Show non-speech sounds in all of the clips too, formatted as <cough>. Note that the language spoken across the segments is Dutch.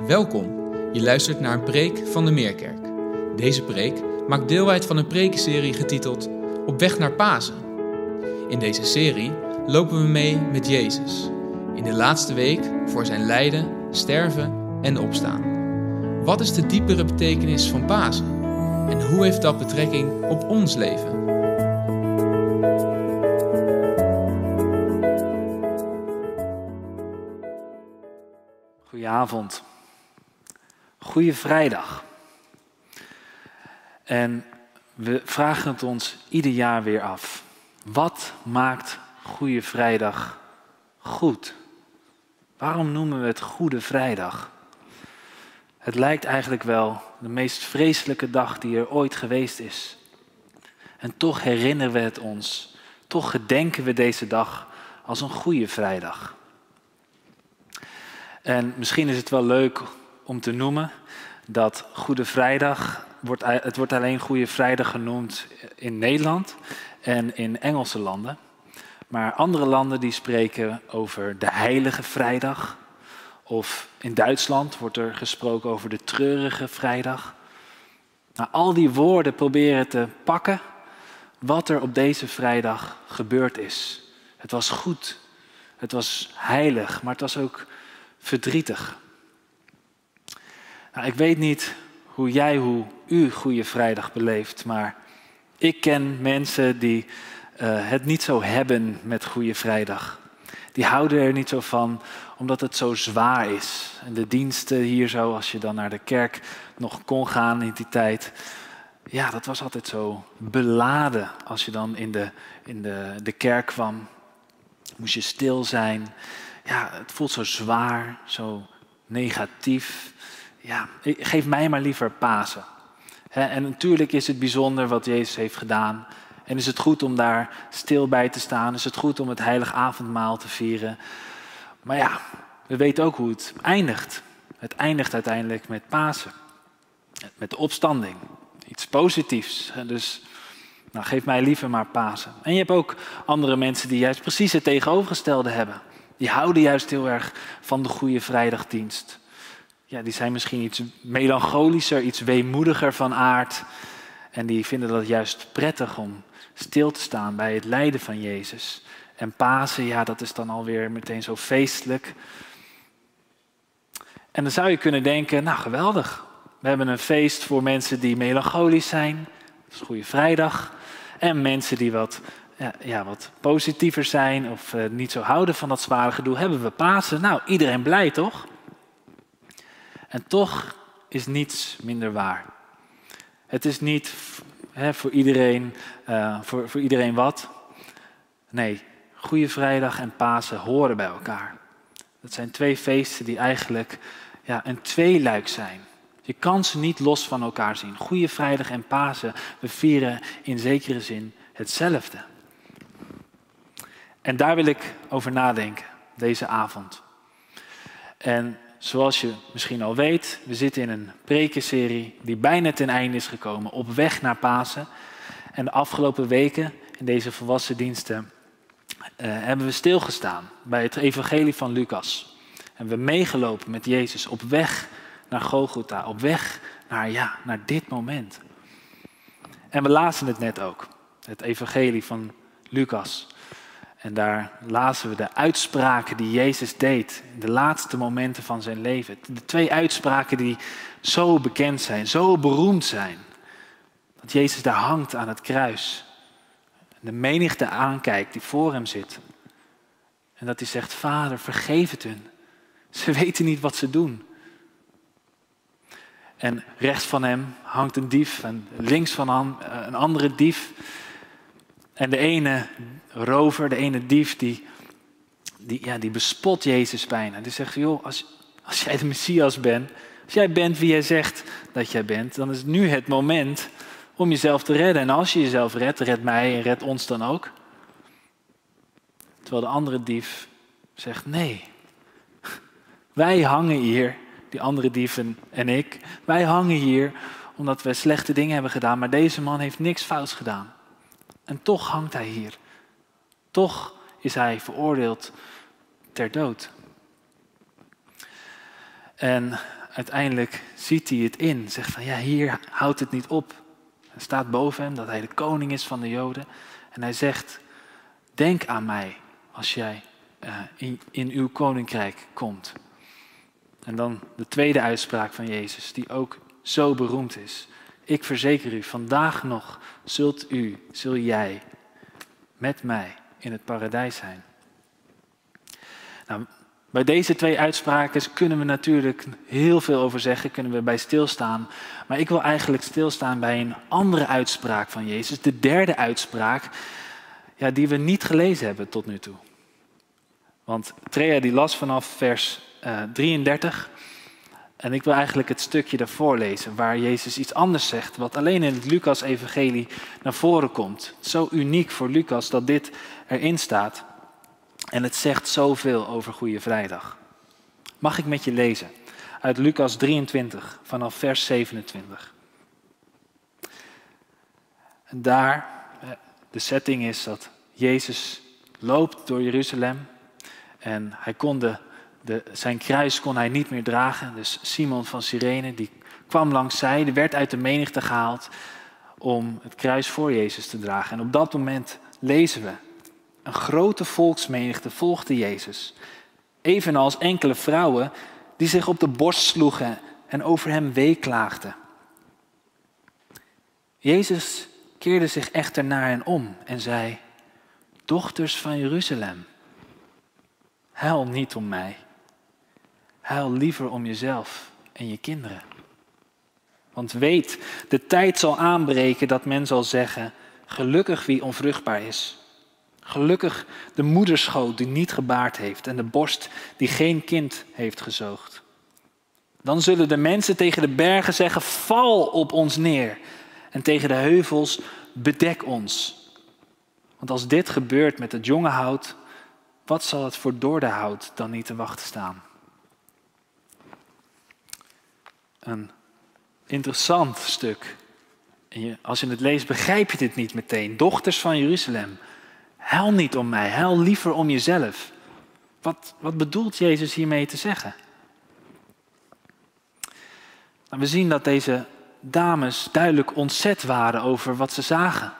Welkom. Je luistert naar een preek van de Meerkerk. Deze preek maakt deel uit van een prekenserie getiteld Op weg naar Pasen. In deze serie lopen we mee met Jezus. In de laatste week voor zijn lijden, sterven en opstaan. Wat is de diepere betekenis van Pasen? En hoe heeft dat betrekking op ons leven? Goedenavond. Goeie vrijdag. En we vragen het ons ieder jaar weer af. Wat maakt Goede Vrijdag goed? Waarom noemen we het Goede Vrijdag? Het lijkt eigenlijk wel de meest vreselijke dag die er ooit geweest is. En toch herinneren we het ons, toch gedenken we deze dag als een goede vrijdag. En misschien is het wel leuk om te noemen dat Goede Vrijdag, wordt, het wordt alleen Goede Vrijdag genoemd in Nederland en in Engelse landen. Maar andere landen die spreken over de Heilige Vrijdag. Of in Duitsland wordt er gesproken over de Treurige Vrijdag. Nou, al die woorden proberen te pakken wat er op deze vrijdag gebeurd is. Het was goed, het was heilig, maar het was ook verdrietig. Nou, ik weet niet hoe jij, hoe u Goede Vrijdag beleeft, maar ik ken mensen die uh, het niet zo hebben met Goede Vrijdag. Die houden er niet zo van, omdat het zo zwaar is. En de diensten hier zo, als je dan naar de kerk nog kon gaan in die tijd, ja, dat was altijd zo beladen. Als je dan in de, in de, de kerk kwam, moest je stil zijn. Ja, het voelt zo zwaar, zo negatief. Ja, geef mij maar liever Pasen. en natuurlijk is het bijzonder wat Jezus heeft gedaan. En is het goed om daar stil bij te staan? Is het goed om het heilig avondmaal te vieren? Maar ja, we weten ook hoe het eindigt. Het eindigt uiteindelijk met Pasen. Met de opstanding. Iets positiefs. Dus nou, geef mij liever maar Pasen. En je hebt ook andere mensen die juist precies het tegenovergestelde hebben. Die houden juist heel erg van de goede vrijdagdienst. Ja, die zijn misschien iets melancholischer, iets weemoediger van aard. En die vinden dat juist prettig om stil te staan bij het lijden van Jezus. En Pasen, ja, dat is dan alweer meteen zo feestelijk. En dan zou je kunnen denken, nou geweldig. We hebben een feest voor mensen die melancholisch zijn. Dat is Goede Vrijdag. En mensen die wat, ja, ja wat positiever zijn of uh, niet zo houden van dat zware gedoe. Hebben we Pasen. Nou, iedereen blij toch? En toch is niets minder waar. Het is niet voor, iedereen, uh, voor, voor iedereen wat. Nee, Goede Vrijdag en Pasen horen bij elkaar. Dat zijn twee feesten die eigenlijk ja, een tweeluik zijn. Je kan ze niet los van elkaar zien. Goede Vrijdag en Pasen, we vieren in zekere zin hetzelfde. En daar wil ik over nadenken deze avond. En Zoals je misschien al weet, we zitten in een prekenserie die bijna ten einde is gekomen, op weg naar Pasen. En de afgelopen weken in deze volwassen diensten uh, hebben we stilgestaan bij het evangelie van Lucas. En we meegelopen met Jezus op weg naar Golgotha, op weg naar, ja, naar dit moment. En we lazen het net ook, het evangelie van Lucas. En daar lazen we de uitspraken die Jezus deed in de laatste momenten van zijn leven. De twee uitspraken die zo bekend zijn, zo beroemd zijn. Dat Jezus daar hangt aan het kruis. De menigte aankijkt die voor hem zit. En dat hij zegt, Vader, vergeef het hun. Ze <laughs> weten niet wat ze doen. En rechts van hem hangt een dief en links van hem een andere dief. En de ene rover, de ene dief, die, die, ja, die bespot Jezus bijna. Die zegt, joh, als, als jij de Messias bent, als jij bent wie jij zegt dat jij bent, dan is nu het moment om jezelf te redden. En als je jezelf redt, red mij en red ons dan ook. Terwijl de andere dief zegt, nee, wij hangen hier, die andere dieven en ik, wij hangen hier omdat we slechte dingen hebben gedaan, maar deze man heeft niks fouts gedaan. En toch hangt hij hier. Toch is hij veroordeeld ter dood. En uiteindelijk ziet hij het in. Zegt van ja, hier houdt het niet op. Er staat boven hem dat hij de koning is van de Joden. En hij zegt, denk aan mij als jij uh, in, in uw koninkrijk komt. En dan de tweede uitspraak van Jezus, die ook zo beroemd is. Ik verzeker u, vandaag nog zult u, zul jij met mij in het paradijs zijn. Nou, bij deze twee uitspraken kunnen we natuurlijk heel veel over zeggen, kunnen we bij stilstaan. Maar ik wil eigenlijk stilstaan bij een andere uitspraak van Jezus, de derde uitspraak, ja, die we niet gelezen hebben tot nu toe. Want Trea die las vanaf vers uh, eh, 33. En ik wil eigenlijk het stukje daarvoor lezen, waar Jezus iets anders zegt, wat alleen in het Lucas-evangelie naar voren komt. Zo uniek voor Lucas dat dit erin staat. En het zegt zoveel over Goede Vrijdag. Mag ik met je lezen uit Lucas 23 vanaf vers 27. En daar, eh, de setting is dat Jezus loopt door Jeruzalem en hij kon de, de, zijn kruis kon hij niet meer dragen. Dus Simon van Cyrene die kwam langs zij, werd uit de menigte gehaald om het kruis voor Jezus te dragen. En op dat moment lezen we een grote volksmenigte volgde Jezus. Evenals enkele vrouwen die zich op de borst sloegen en over hem weeklaagden. Jezus keerde zich echter naar hen om en zei: Dochters van Jeruzalem, huil niet om mij. Huil liever om jezelf en je kinderen. Want weet, de tijd zal aanbreken dat men zal zeggen: Gelukkig wie onvruchtbaar is Gelukkig de moederschoot die niet gebaard heeft en de borst die geen kind heeft gezoogd. Dan zullen de mensen tegen de bergen zeggen: Val op ons neer. En tegen de heuvels: Bedek ons. Want als dit gebeurt met het jonge hout, wat zal het voor dorde hout dan niet te wachten staan? Een interessant stuk. als je het leest, begrijp je dit niet meteen. Dochters van Jeruzalem. Huil niet om mij, huil liever om jezelf. Wat, wat bedoelt Jezus hiermee te zeggen? Nou, we zien dat deze dames duidelijk ontzet waren over wat ze zagen.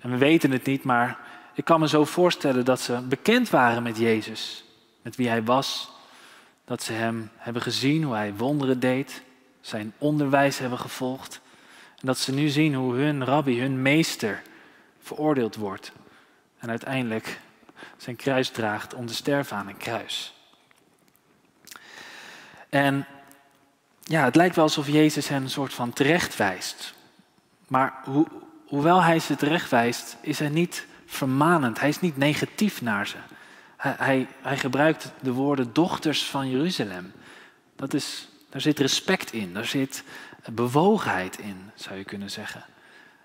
En we weten het niet, maar ik kan me zo voorstellen dat ze bekend waren met Jezus, met wie hij was, dat ze hem hebben gezien, hoe hij wonderen deed, zijn onderwijs hebben gevolgd. En dat ze nu zien hoe hun rabbi, hun meester, veroordeeld wordt en uiteindelijk zijn kruis draagt om te sterven aan een kruis. En ja, het lijkt wel alsof Jezus hen een soort van terechtwijst. Maar ho hoewel hij ze terechtwijst, is hij niet vermanend. Hij is niet negatief naar ze. Hij, hij, gebruikt de woorden dochters van Jeruzalem. Dat is, daar zit respect in, daar zit bewogenheid in, zou je kunnen zeggen.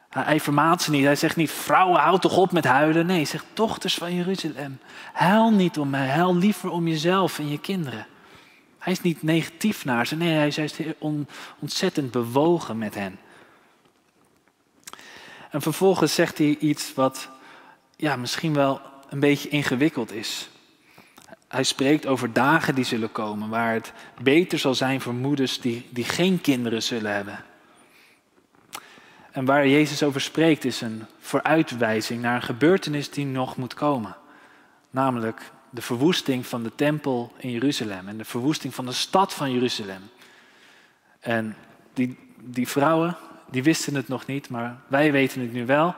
Hij vermaat ze niet. Hij zegt niet, vrouwen, houd toch op met huilen. Nee, hij zegt, dochters van Jeruzalem, huil niet om mij. Huil liever om jezelf en je kinderen. Hij is niet negatief naar ze. Nee, hij is ontzettend bewogen met hen. En vervolgens zegt hij iets wat ja, misschien wel een beetje ingewikkeld is. Hij spreekt over dagen die zullen komen, waar het beter zal zijn voor moeders die, die geen kinderen zullen hebben. En waar Jezus over spreekt is een vooruitwijzing naar een gebeurtenis die nog moet komen. Namelijk de verwoesting van de tempel in Jeruzalem en de verwoesting van de stad van Jeruzalem. En die, die vrouwen, die wisten het nog niet, maar wij weten het nu wel,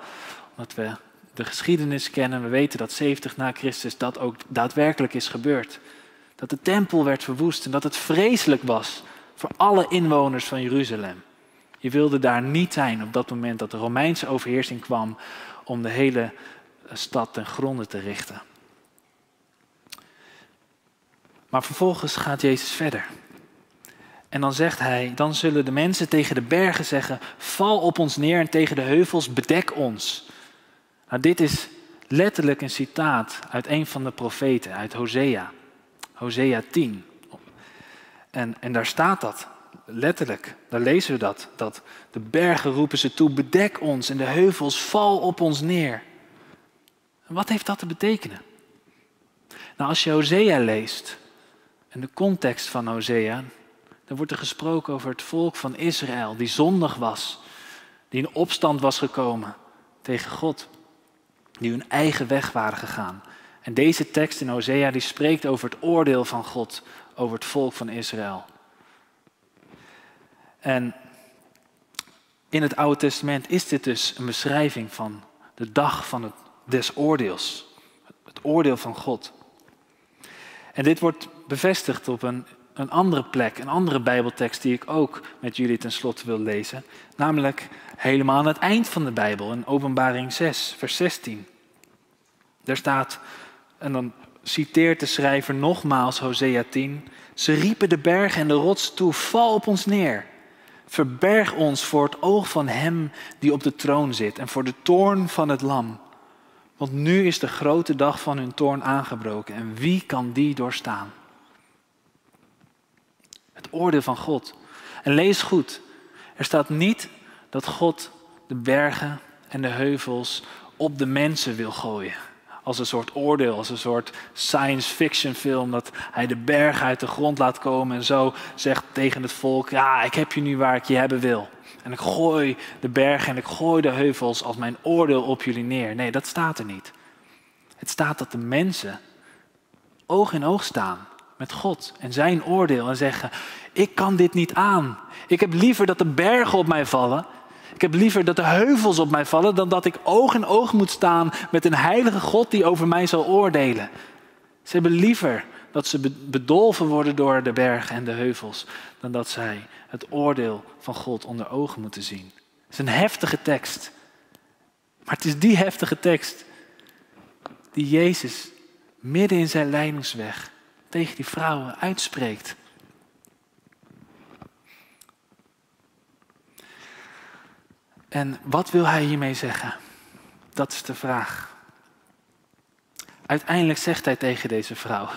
omdat we de geschiedenis kennen. We weten dat 70 na Christus dat ook daadwerkelijk is gebeurd. Dat de tempel werd verwoest en dat het vreselijk was voor alle inwoners van Jeruzalem. Je wilde daar niet zijn op dat moment dat de Romeinse overheersing kwam om de hele eh, stad ten gronde te richten. Maar vervolgens gaat Jezus verder. En dan zegt hij, dan zullen de mensen tegen de bergen zeggen, val op ons neer en tegen de heuvels bedek ons. Nou, dit is letterlijk een citaat uit een van de profeten, uit Hosea. Hosea 10. En, en daar staat dat letterlijk, daar lezen we dat. Dat de bergen roepen ze toe, bedek ons en de heuvels val op ons neer. En wat heeft dat te betekenen? Nou, als je Hosea leest en de context van Hosea, Dan wordt er gesproken over het volk van Israël, die zondig was, die in opstand was gekomen tegen God, die hun eigen weg waren gegaan. En deze tekst in Hosea die spreekt over het oordeel van God over het volk van Israël. En in het Oude Testament is dit dus een beschrijving van de dag van het des oordeels. Het oordeel van God. En dit wordt bevestigd op een, een andere plek, een andere Bijbeltekst die ik ook met jullie tenslotte wil lezen. Namelijk helemaal aan het eind van de Bijbel, in Openbaring 6, vers 16. Daar staat, en dan citeert de schrijver nogmaals Hosea 10. Ze riepen de bergen en de rots toe, val op ons neer. Verberg ons voor het oog van Hem die op de troon zit en voor de toorn van het Lam. Want nu is de grote dag van hun toorn aangebroken en wie kan die doorstaan? Het oordeel van God. En lees goed, er staat niet dat God de bergen en de heuvels op de mensen wil gooien als een soort oordeel, als een soort science fiction film. Dat hij de berg uit de grond laat komen en zo zegt tegen het volk: Ja, ik heb je nu waar ik je hebben wil. En ik gooi de bergen en ik gooi de heuvels als mijn oordeel op jullie neer. Nee, dat staat er niet. Het staat dat de mensen oog in oog staan met God en zijn oordeel en zeggen: Ik kan dit niet aan. Ik heb liever dat de bergen op mij vallen ik heb liever dat de heuvels op mij vallen dan dat ik oog in oog moet staan met een heilige God die over mij zal oordelen. Ze hebben liever dat ze bedolven worden door de bergen en de heuvels dan dat zij het oordeel van God onder ogen moeten zien. Het is een heftige tekst. Maar het is die heftige tekst die Jezus midden in zijn leidingsweg tegen die vrouwen uitspreekt. En wat wil hij hiermee zeggen? Dat is de vraag. Uiteindelijk zegt hij tegen deze vrouw: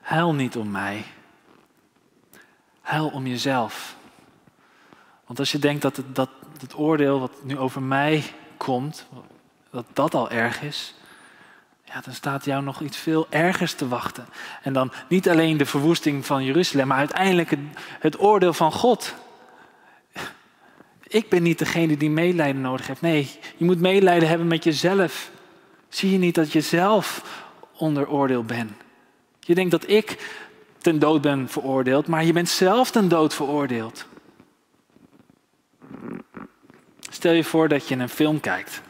Huil niet om mij. Huil om jezelf. Want als je denkt dat het, dat het oordeel wat nu over mij komt, dat dat al erg is, ja, dan staat jou nog iets veel ergers te wachten. En dan niet alleen de verwoesting van Jeruzalem, maar uiteindelijk het, het oordeel van God. Ik ben niet degene die medelijden nodig heeft. Nee, je moet medelijden hebben met jezelf. Zie je niet dat je zelf onder oordeel bent? Je denkt dat ik ten dood ben veroordeeld, maar je bent zelf ten dood veroordeeld. Stel je voor dat je een film kijkt.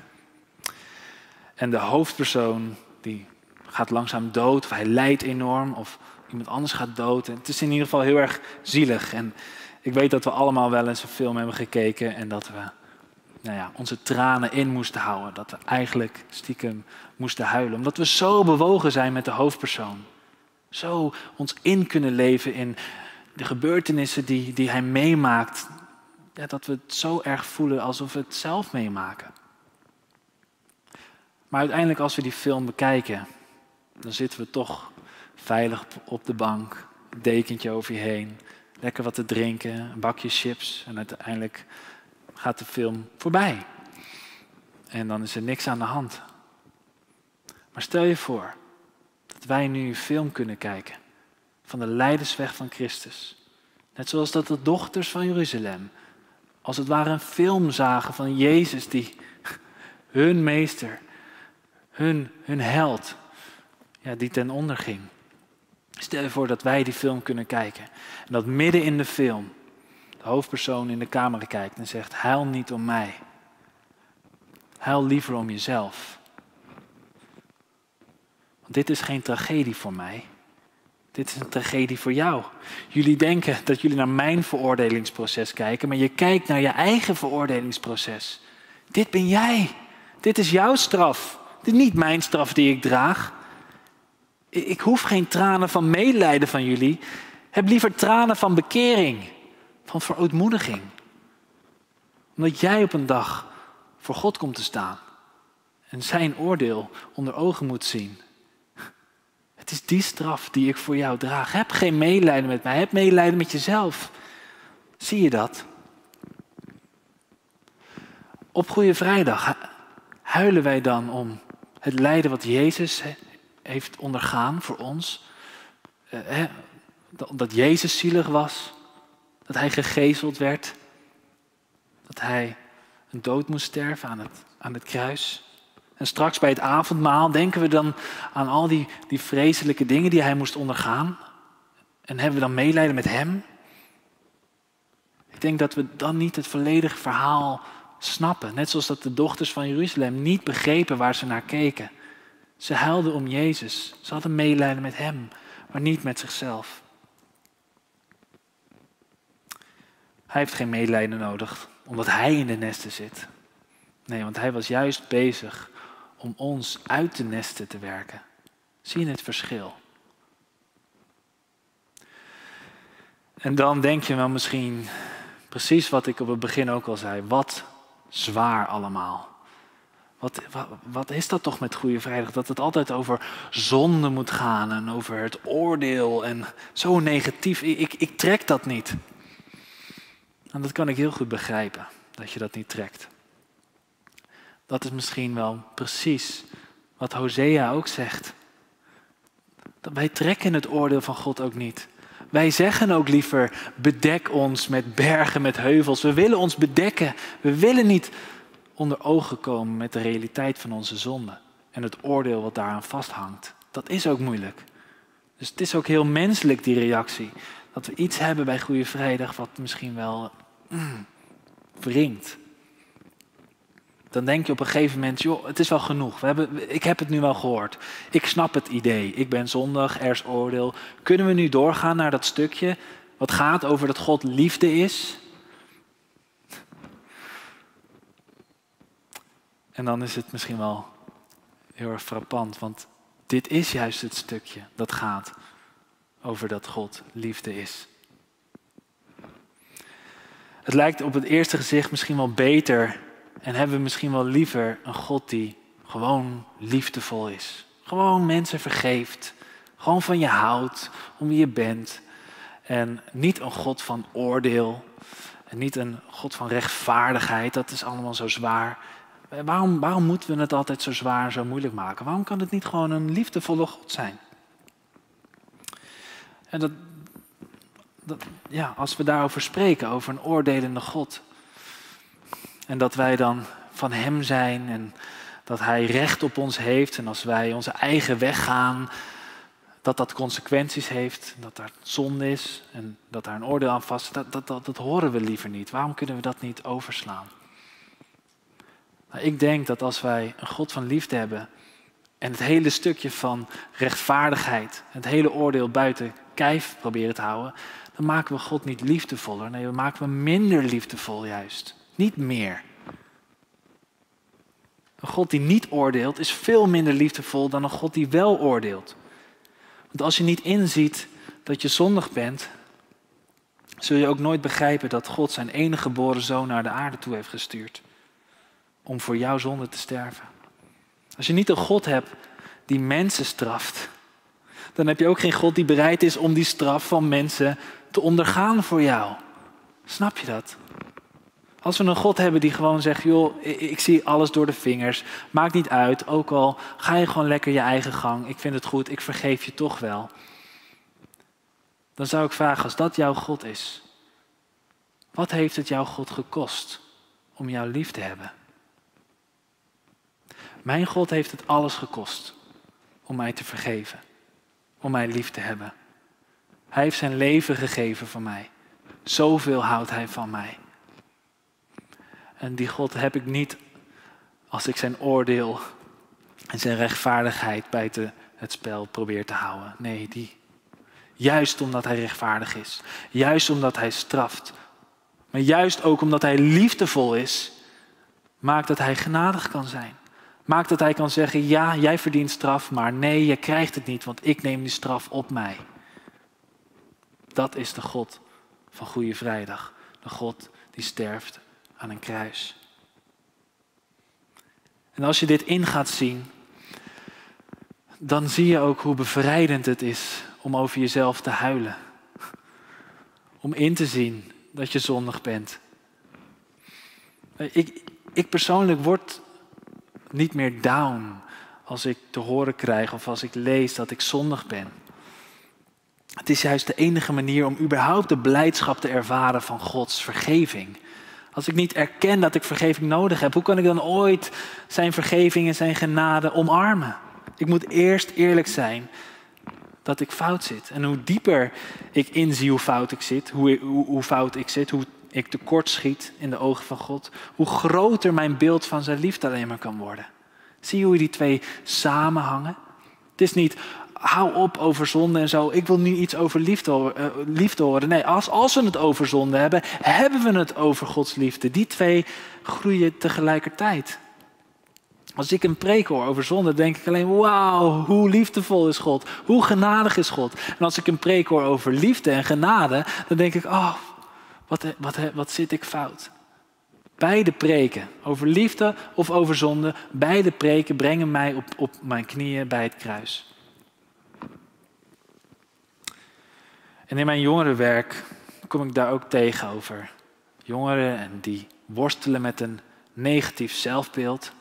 En de hoofdpersoon die gaat langzaam dood, of hij lijdt enorm, of iemand anders gaat dood. En het is in ieder geval heel erg zielig. En ik weet dat we allemaal wel eens een film hebben gekeken en dat we nou ja, onze tranen in moesten houden. Dat we eigenlijk stiekem moesten huilen. Omdat we zo bewogen zijn met de hoofdpersoon. Zo ons in kunnen leven in de gebeurtenissen die, die hij meemaakt. Ja, dat we het zo erg voelen alsof we het zelf meemaken. Maar uiteindelijk als we die film bekijken, dan zitten we toch veilig op de bank, dekentje over je heen, lekker wat te drinken, een bakje chips en uiteindelijk gaat de film voorbij. En dan is er niks aan de hand. Maar stel je voor dat wij nu een film kunnen kijken van de leidersweg van Christus. Net zoals dat de dochters van Jeruzalem als het ware een film zagen van Jezus die hun meester, hun, held, ja, die ten onder ging. Stel je voor dat wij die film kunnen kijken. En dat midden in de film de hoofdpersoon in de camera kijkt en zegt: Huil niet om mij. Huil liever om jezelf. Want dit is geen tragedie voor mij. Dit is een tragedie voor jou. Jullie denken dat jullie naar mijn veroordelingsproces kijken, maar je kijkt naar je eigen veroordelingsproces. Dit ben jij. Dit is jouw straf. Dit is niet mijn straf die ik draag. Ik hoef geen tranen van medelijden van jullie. Heb liever tranen van bekering, van verootmoediging. Omdat jij op een dag voor God komt te staan en zijn oordeel onder ogen moet zien. Het is die straf die ik voor jou draag. Heb geen medelijden met mij, heb medelijden met jezelf. Zie je dat? Op Goede Vrijdag huilen wij dan om het lijden wat Jezus heeft ondergaan voor ons. Eh, dat Jezus zielig was, dat hij gegezeld werd, dat hij een dood moest sterven aan het, aan het kruis. En straks bij het avondmaal denken we dan aan al die, die vreselijke dingen die hij moest ondergaan. En hebben we dan medelijden met hem? Ik denk dat we dan niet het volledige verhaal snappen. Net zoals dat de dochters van Jeruzalem niet begrepen waar ze naar keken. Ze huilden om Jezus. Ze hadden medelijden met hem, maar niet met zichzelf. Hij heeft geen medelijden nodig omdat hij in de nesten zit. Nee, want hij was juist bezig om ons uit de nesten te werken. Zie je het verschil? En dan denk je wel misschien precies wat ik op het begin ook al zei. Wat zwaar allemaal. Wat, wat, wat, is dat toch met Goede Vrijdag? Dat het altijd over zonde moet gaan en over het oordeel en zo negatief. Ik, ik trek dat niet. En dat kan ik heel goed begrijpen, dat je dat niet trekt. Dat is misschien wel precies wat Hosea ook zegt. Dat wij trekken het oordeel van God ook niet. Wij zeggen ook liever, bedek ons met bergen, met heuvels. We willen ons bedekken. We willen niet onder ogen komen met de realiteit van onze zonde. En het oordeel wat daaraan vasthangt. Dat is ook moeilijk. Dus het is ook heel menselijk, die reactie. Dat we iets hebben bij Goede Vrijdag wat misschien wel mm, wringt. Dan denk je op een gegeven moment, joh, het is wel genoeg. We hebben, ik heb het nu wel gehoord. Ik snap het idee. Ik ben zondag, er is oordeel. Kunnen we nu doorgaan naar dat stukje wat gaat over dat God liefde is? En dan is het misschien wel heel erg frappant, want dit is juist het stukje dat gaat over dat God liefde is. Het lijkt op het eerste gezicht misschien wel beter en hebben we misschien wel liever een God die gewoon liefdevol is. Gewoon mensen vergeeft. Gewoon van je houdt, om wie je bent. En niet een God van oordeel. En niet een God van rechtvaardigheid. Dat is allemaal zo zwaar. Waarom, waarom moeten we het altijd zo zwaar en zo moeilijk maken? Waarom kan het niet gewoon een liefdevolle God zijn? En dat, dat, ja, als we daarover spreken, over een oordelende God. En dat wij dan van Hem zijn en dat Hij recht op ons heeft. En als wij onze eigen weg gaan, dat dat consequenties heeft, dat daar zonde is en dat daar een oordeel aan vast dat, dat, dat, dat horen we liever niet. Waarom kunnen we dat niet overslaan? Nou, ik denk dat als wij een God van liefde hebben en het hele stukje van rechtvaardigheid, het hele oordeel buiten kijf proberen te houden, dan maken we God niet liefdevoller. Nee, dan maken we minder liefdevol juist. Niet meer. Een God die niet oordeelt is veel minder liefdevol dan een God die wel oordeelt. Want als je niet inziet dat je zondig bent, zul je ook nooit begrijpen dat God zijn enige geboren zoon naar de aarde toe heeft gestuurd. Om voor jouw zonde te sterven. Als je niet een God hebt die mensen straft, dan heb je ook geen God die bereid is om die straf van mensen te ondergaan voor jou. Snap je dat? Als we een God hebben die gewoon zegt, joh, ik zie alles door de vingers, maakt niet uit, ook al ga je gewoon lekker je eigen gang, ik vind het goed, ik vergeef je toch wel. Dan zou ik vragen, als dat jouw God is, wat heeft het jouw God gekost om jou lief te hebben? Mijn God heeft het alles gekost om mij te vergeven, om mij lief te hebben. Hij heeft zijn leven gegeven voor mij. Zoveel houdt hij van mij. En die God heb ik niet als ik zijn oordeel en zijn rechtvaardigheid buiten het spel probeer te houden. Nee, die. Juist omdat hij rechtvaardig is. Juist omdat hij straft. Maar juist ook omdat hij liefdevol is, maakt dat hij genadig kan zijn. Maakt dat hij kan zeggen, ja, jij verdient straf, maar nee, je krijgt het niet, want ik neem die straf op mij. Dat is de God van Goede Vrijdag. De God die sterft aan een kruis. En als je dit in gaat zien, dan zie je ook hoe bevrijdend het is om over jezelf te huilen. Om in te zien dat je zondig bent. Ik, ik persoonlijk word niet meer down als ik te horen krijg of als ik lees dat ik zondig ben. Het is juist de enige manier om überhaupt de blijdschap te ervaren van Gods vergeving. Als ik niet erken dat ik vergeving nodig heb, hoe kan ik dan ooit zijn vergeving en zijn genade omarmen? Ik moet eerst eerlijk zijn dat ik fout zit. En hoe dieper ik inzie hoe fout ik zit, hoe, hoe, hoe fout ik zit, hoe ik tekort schiet in de ogen van God, hoe groter mijn beeld van zijn liefde alleen maar kan worden. Zie je hoe die twee samenhangen? Het is niet, hou op over zonde en zo. Ik wil nu iets over liefde, uh, liefde horen. Nee, als, als we het over zonde hebben, hebben we het over Gods liefde. Die twee groeien tegelijkertijd. Als ik een preek hoor over zonde, denk ik alleen, wauw, hoe liefdevol is God. Hoe genadig is God. En als ik een preek hoor over liefde en genade, dan denk ik, oh, wat, wat, wat zit ik fout. Beide preken, over liefde of over zonde, beide preken brengen mij op, op mijn knieën bij het kruis. En in mijn jongerenwerk kom ik daar ook tegen over jongeren en die worstelen met een negatief zelfbeeld.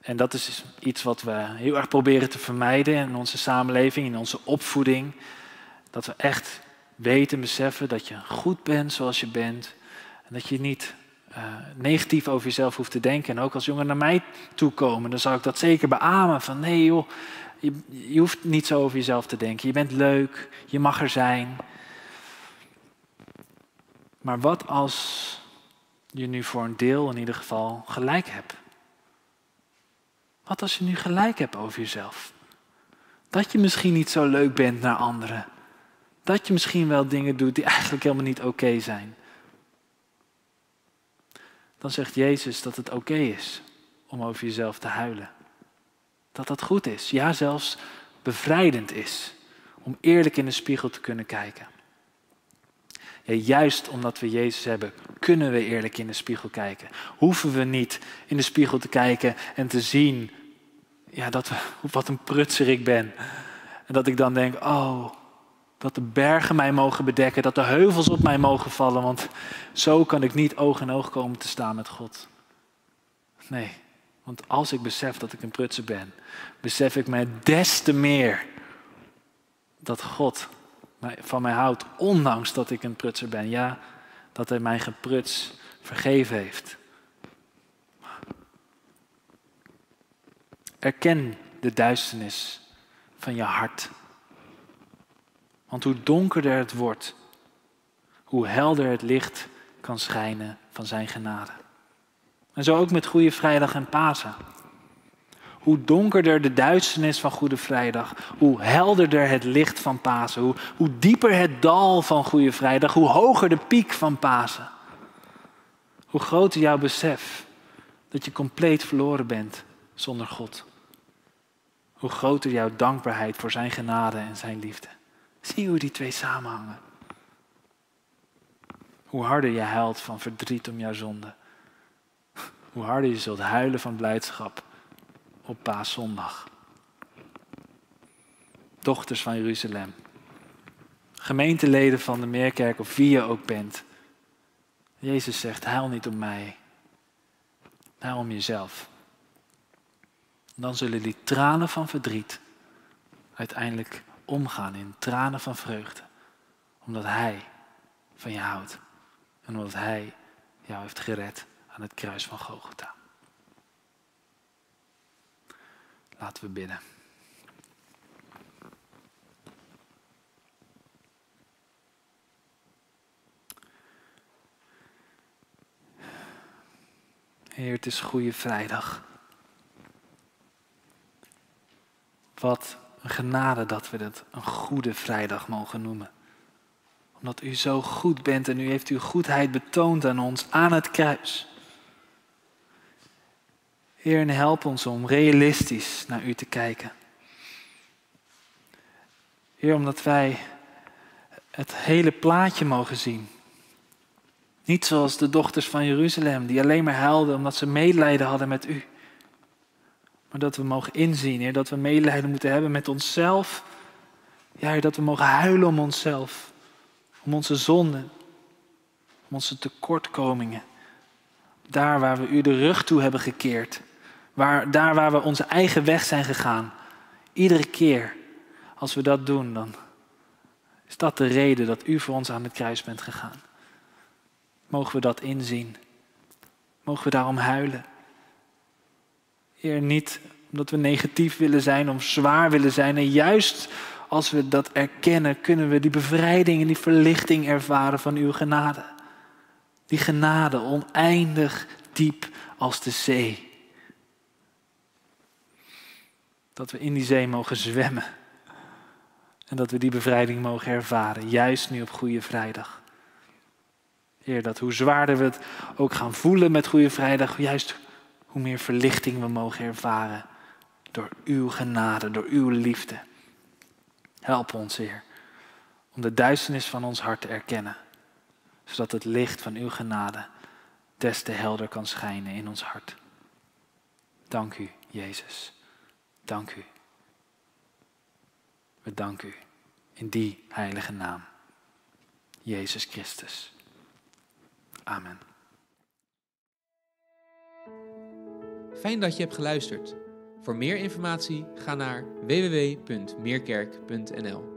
En dat is iets wat we heel erg proberen te vermijden in onze samenleving, in onze opvoeding. Dat we echt weten, beseffen dat je goed bent zoals je bent. En dat je niet uh, negatief over jezelf hoeft te denken. En ook als jongeren naar mij toe komen, dan zou ik dat zeker beamen. Van nee joh, je, hoeft niet zo over jezelf te denken. Je bent leuk, je mag er zijn. Maar wat als je nu voor een deel in ieder geval gelijk hebt? Wat als je nu gelijk hebt over jezelf? Dat je misschien niet zo leuk bent naar anderen. Dat je misschien wel dingen doet die eigenlijk helemaal niet oké zijn. Dan zegt Jezus dat het oké is om over jezelf te huilen. Dat dat goed is. Ja, zelfs bevrijdend is. Om eerlijk in de spiegel te kunnen kijken. Ja, juist omdat we Jezus hebben, kunnen we eerlijk in de spiegel kijken. Hoeven we niet in de spiegel te kijken en te zien ja, dat <laughs> wat een prutser ik ben. En dat ik dan denk, oh, dat de bergen mij mogen bedekken, dat de heuvels op mij mogen vallen, want zo kan ik niet oog in oog komen te staan met God. Nee, want als ik besef dat ik een prutser ben, besef ik mij des te meer dat God van mij houdt, ondanks dat ik een prutser ben. Ja, dat hij mijn gepruts vergeven heeft. Erken de duisternis van je hart. Want hoe donkerder het wordt, hoe helder het licht kan schijnen van zijn genade. En zo ook met Goede Vrijdag en Pasen. Hoe donkerder de duisternis van Goede Vrijdag, hoe helderder het licht van Pasen, hoe, hoe dieper het dal van Goede Vrijdag, hoe hoger de piek van Pasen. Hoe groter jouw besef dat je compleet verloren bent zonder God. Hoe groter jouw dankbaarheid voor Zijn genade en Zijn liefde. Zie hoe die twee samenhangen. Hoe harder je huilt van verdriet om jouw zonde. Hoe harder je zult huilen van blijdschap op paaszondag. Dochters van Jeruzalem. Gemeenteleden van de Meerkerk of wie je ook bent. Jezus zegt, huil niet om mij. Huil om jezelf. Dan zullen die tranen van verdriet uiteindelijk omgaan in tranen van vreugde. Omdat Hij van je houdt. En omdat Hij jou heeft gered aan het kruis van Golgotha. Laten we bidden. Heer, het is Goede Vrijdag. Wat een genade dat we het een Goede Vrijdag mogen noemen. Omdat u zo goed bent en u heeft uw goedheid betoond aan ons aan het kruis. Heer, en help ons om realistisch naar U te kijken. Heer, omdat wij het hele plaatje mogen zien. Niet zoals de dochters van Jeruzalem, die alleen maar huilden omdat ze medelijden hadden met U. Maar dat we mogen inzien, Heer, dat we medelijden moeten hebben met onszelf. Ja, Heer, dat we mogen huilen om onszelf, om onze zonden, om onze tekortkomingen. Daar waar we U de rug toe hebben gekeerd. Waar, daar waar we onze eigen weg zijn gegaan. Iedere keer als we dat doen, dan, Is dat de reden dat u voor ons aan het kruis bent gegaan? Mogen we dat inzien? Mogen we daarom huilen? Heer, niet omdat we negatief willen zijn, om zwaar willen zijn. En juist als we dat erkennen, kunnen we die bevrijding en die verlichting ervaren van uw genade. Die genade oneindig diep als de zee. Dat we in die zee mogen zwemmen. En dat we die bevrijding mogen ervaren, juist nu op Goede Vrijdag. Heer, dat hoe zwaarder we het ook gaan voelen met Goede Vrijdag, juist hoe meer verlichting we mogen ervaren door uw genade, door uw liefde. Help ons, Heer, om de duisternis van ons hart te erkennen, zodat het licht van uw genade des te helder kan schijnen in ons hart. Dank u, Jezus. Dank u. We danken u in die heilige naam. Jezus Christus. Amen. Fijn dat je hebt geluisterd. Voor meer informatie ga naar www.meerkerk.nl.